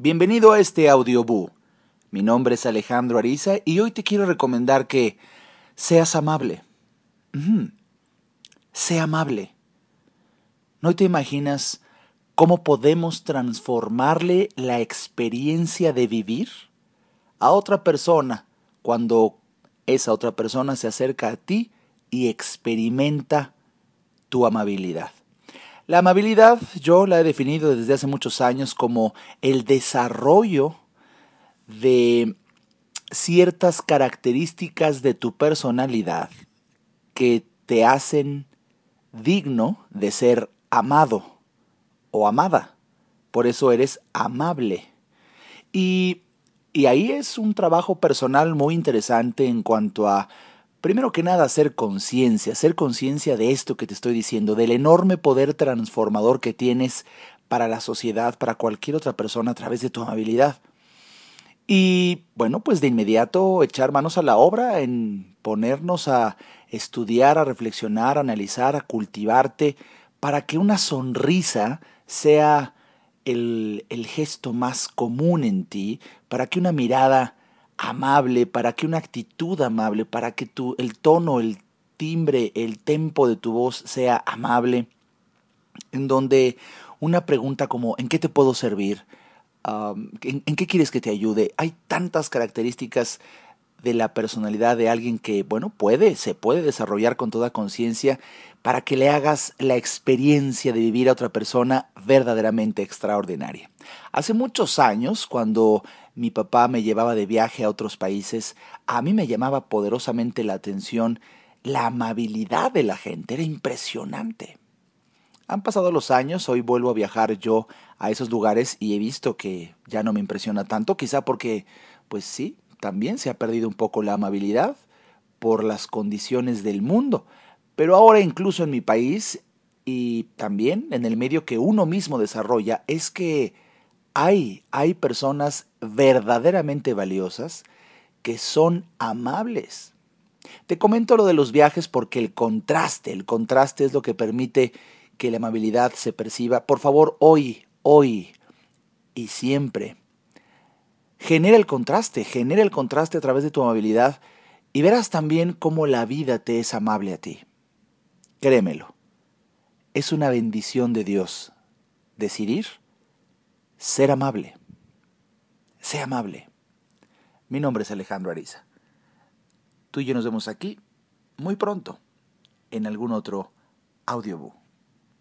Bienvenido a este audioboo. Mi nombre es Alejandro Ariza y hoy te quiero recomendar que seas amable. Sé amable. ¿No te imaginas cómo podemos transformarle la experiencia de vivir a otra persona cuando esa otra persona se acerca a ti y experimenta tu amabilidad? La amabilidad yo la he definido desde hace muchos años como el desarrollo de ciertas características de tu personalidad que te hacen digno de ser amado o amada. Por eso eres amable. Y, y ahí es un trabajo personal muy interesante en cuanto a Primero que nada, hacer conciencia, hacer conciencia de esto que te estoy diciendo, del enorme poder transformador que tienes para la sociedad, para cualquier otra persona a través de tu amabilidad. Y bueno, pues de inmediato echar manos a la obra en ponernos a estudiar, a reflexionar, a analizar, a cultivarte, para que una sonrisa sea el, el gesto más común en ti, para que una mirada amable, para que una actitud amable, para que tu, el tono, el timbre, el tempo de tu voz sea amable, en donde una pregunta como ¿en qué te puedo servir? ¿en, ¿en, qué quieres que te ayude? Hay tantas características de la personalidad de alguien que, bueno, puede, se puede desarrollar con toda conciencia para que le hagas la experiencia de vivir a otra persona verdaderamente extraordinaria. Hace muchos años, cuando mi papá me llevaba de viaje a otros países, a mí me llamaba poderosamente la atención la amabilidad de la gente, era impresionante. Han pasado los años, hoy vuelvo a viajar yo a esos lugares y he visto que ya no me impresiona tanto, quizá porque, pues sí, también se ha perdido un poco la amabilidad por las condiciones del mundo. Pero ahora incluso en mi país y también en el medio que uno mismo desarrolla es que hay, hay personas verdaderamente valiosas que son amables. Te comento lo de los viajes porque el contraste, el contraste es lo que permite que la amabilidad se perciba. Por favor, hoy, hoy y siempre, genera el contraste, genera el contraste a través de tu amabilidad y verás también cómo la vida te es amable a ti. Créemelo, es una bendición de Dios decidir ser amable. Sé amable. Mi nombre es Alejandro Ariza. Tú y yo nos vemos aquí muy pronto en algún otro audiobook.